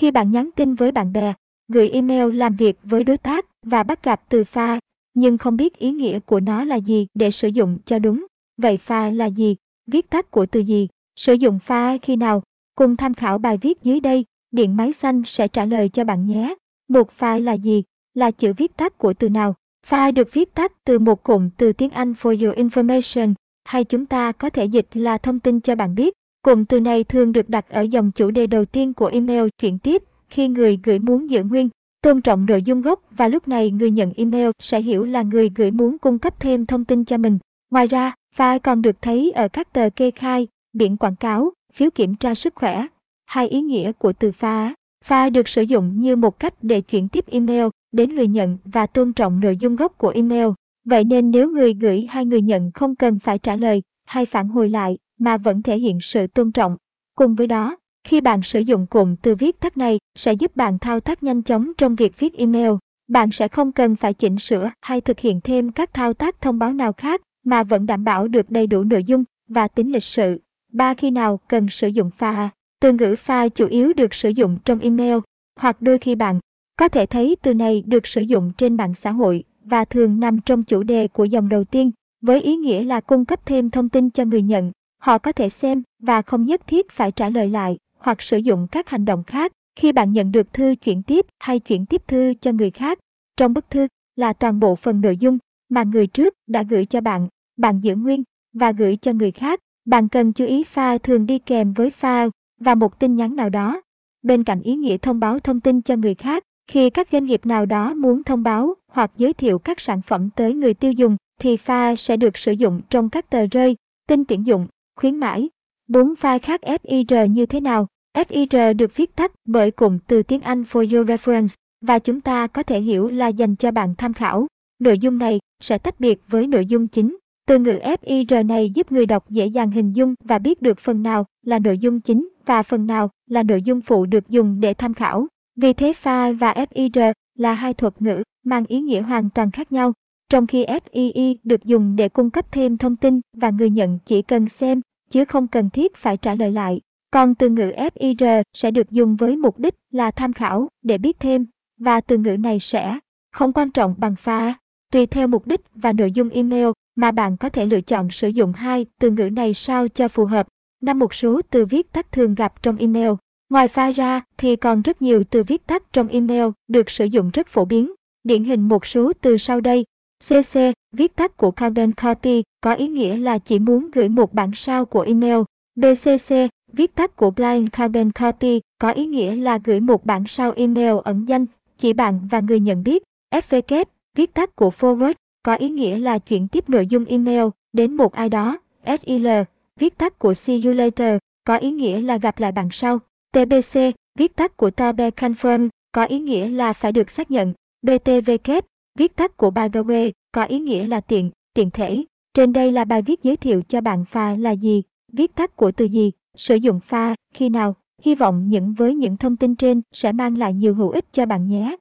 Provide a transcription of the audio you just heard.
Khi bạn nhắn tin với bạn bè, gửi email làm việc với đối tác và bắt gặp từ pha, nhưng không biết ý nghĩa của nó là gì để sử dụng cho đúng. Vậy pha là gì? Viết tắt của từ gì? Sử dụng pha khi nào? Cùng tham khảo bài viết dưới đây, Điện máy xanh sẽ trả lời cho bạn nhé. Một pha là gì? Là chữ viết tắt của từ nào? Pha được viết tắt từ một cụm từ tiếng Anh for your information, hay chúng ta có thể dịch là thông tin cho bạn biết. Cụm từ này thường được đặt ở dòng chủ đề đầu tiên của email chuyển tiếp khi người gửi muốn giữ nguyên, tôn trọng nội dung gốc và lúc này người nhận email sẽ hiểu là người gửi muốn cung cấp thêm thông tin cho mình. Ngoài ra, file còn được thấy ở các tờ kê khai, biển quảng cáo, phiếu kiểm tra sức khỏe. Hai ý nghĩa của từ pha Pha được sử dụng như một cách để chuyển tiếp email đến người nhận và tôn trọng nội dung gốc của email. Vậy nên nếu người gửi hay người nhận không cần phải trả lời hay phản hồi lại mà vẫn thể hiện sự tôn trọng. Cùng với đó, khi bạn sử dụng cụm từ viết tắt này sẽ giúp bạn thao tác nhanh chóng trong việc viết email. Bạn sẽ không cần phải chỉnh sửa hay thực hiện thêm các thao tác thông báo nào khác mà vẫn đảm bảo được đầy đủ nội dung và tính lịch sự. Ba khi nào cần sử dụng pha từ ngữ pha chủ yếu được sử dụng trong email, hoặc đôi khi bạn có thể thấy từ này được sử dụng trên mạng xã hội và thường nằm trong chủ đề của dòng đầu tiên, với ý nghĩa là cung cấp thêm thông tin cho người nhận. Họ có thể xem và không nhất thiết phải trả lời lại hoặc sử dụng các hành động khác khi bạn nhận được thư chuyển tiếp hay chuyển tiếp thư cho người khác. Trong bức thư là toàn bộ phần nội dung mà người trước đã gửi cho bạn, bạn giữ nguyên và gửi cho người khác. Bạn cần chú ý pha thường đi kèm với pha và một tin nhắn nào đó. Bên cạnh ý nghĩa thông báo thông tin cho người khác, khi các doanh nghiệp nào đó muốn thông báo hoặc giới thiệu các sản phẩm tới người tiêu dùng thì pha sẽ được sử dụng trong các tờ rơi, tin tuyển dụng, khuyến mãi. Bốn pha khác FIR như thế nào? FIR được viết tắt bởi cụm từ tiếng Anh for your reference và chúng ta có thể hiểu là dành cho bạn tham khảo. Nội dung này sẽ tách biệt với nội dung chính. Từ ngữ FIR này giúp người đọc dễ dàng hình dung và biết được phần nào là nội dung chính và phần nào là nội dung phụ được dùng để tham khảo. Vì thế pha và FIR là hai thuật ngữ mang ý nghĩa hoàn toàn khác nhau, trong khi FII được dùng để cung cấp thêm thông tin và người nhận chỉ cần xem, chứ không cần thiết phải trả lời lại. Còn từ ngữ FIR sẽ được dùng với mục đích là tham khảo để biết thêm, và từ ngữ này sẽ không quan trọng bằng pha. Tùy theo mục đích và nội dung email mà bạn có thể lựa chọn sử dụng hai từ ngữ này sao cho phù hợp. Năm một số từ viết tắt thường gặp trong email. Ngoài pha ra thì còn rất nhiều từ viết tắt trong email được sử dụng rất phổ biến. Điển hình một số từ sau đây. CC, viết tắt của Carbon Copy, có ý nghĩa là chỉ muốn gửi một bản sao của email. BCC, viết tắt của Blind Carbon Copy, có ý nghĩa là gửi một bản sao email ẩn danh, chỉ bạn và người nhận biết. FVK, viết tắt của Forward, có ý nghĩa là chuyển tiếp nội dung email đến một ai đó. SIL, viết tắt của See you later, có ý nghĩa là gặp lại bạn sau. TBC, viết tắt của Tabe Confirm, có ý nghĩa là phải được xác nhận. BTVK, viết tắt của By the way, có ý nghĩa là tiện, tiện thể. Trên đây là bài viết giới thiệu cho bạn pha là gì, viết tắt của từ gì, sử dụng pha, khi nào. Hy vọng những với những thông tin trên sẽ mang lại nhiều hữu ích cho bạn nhé.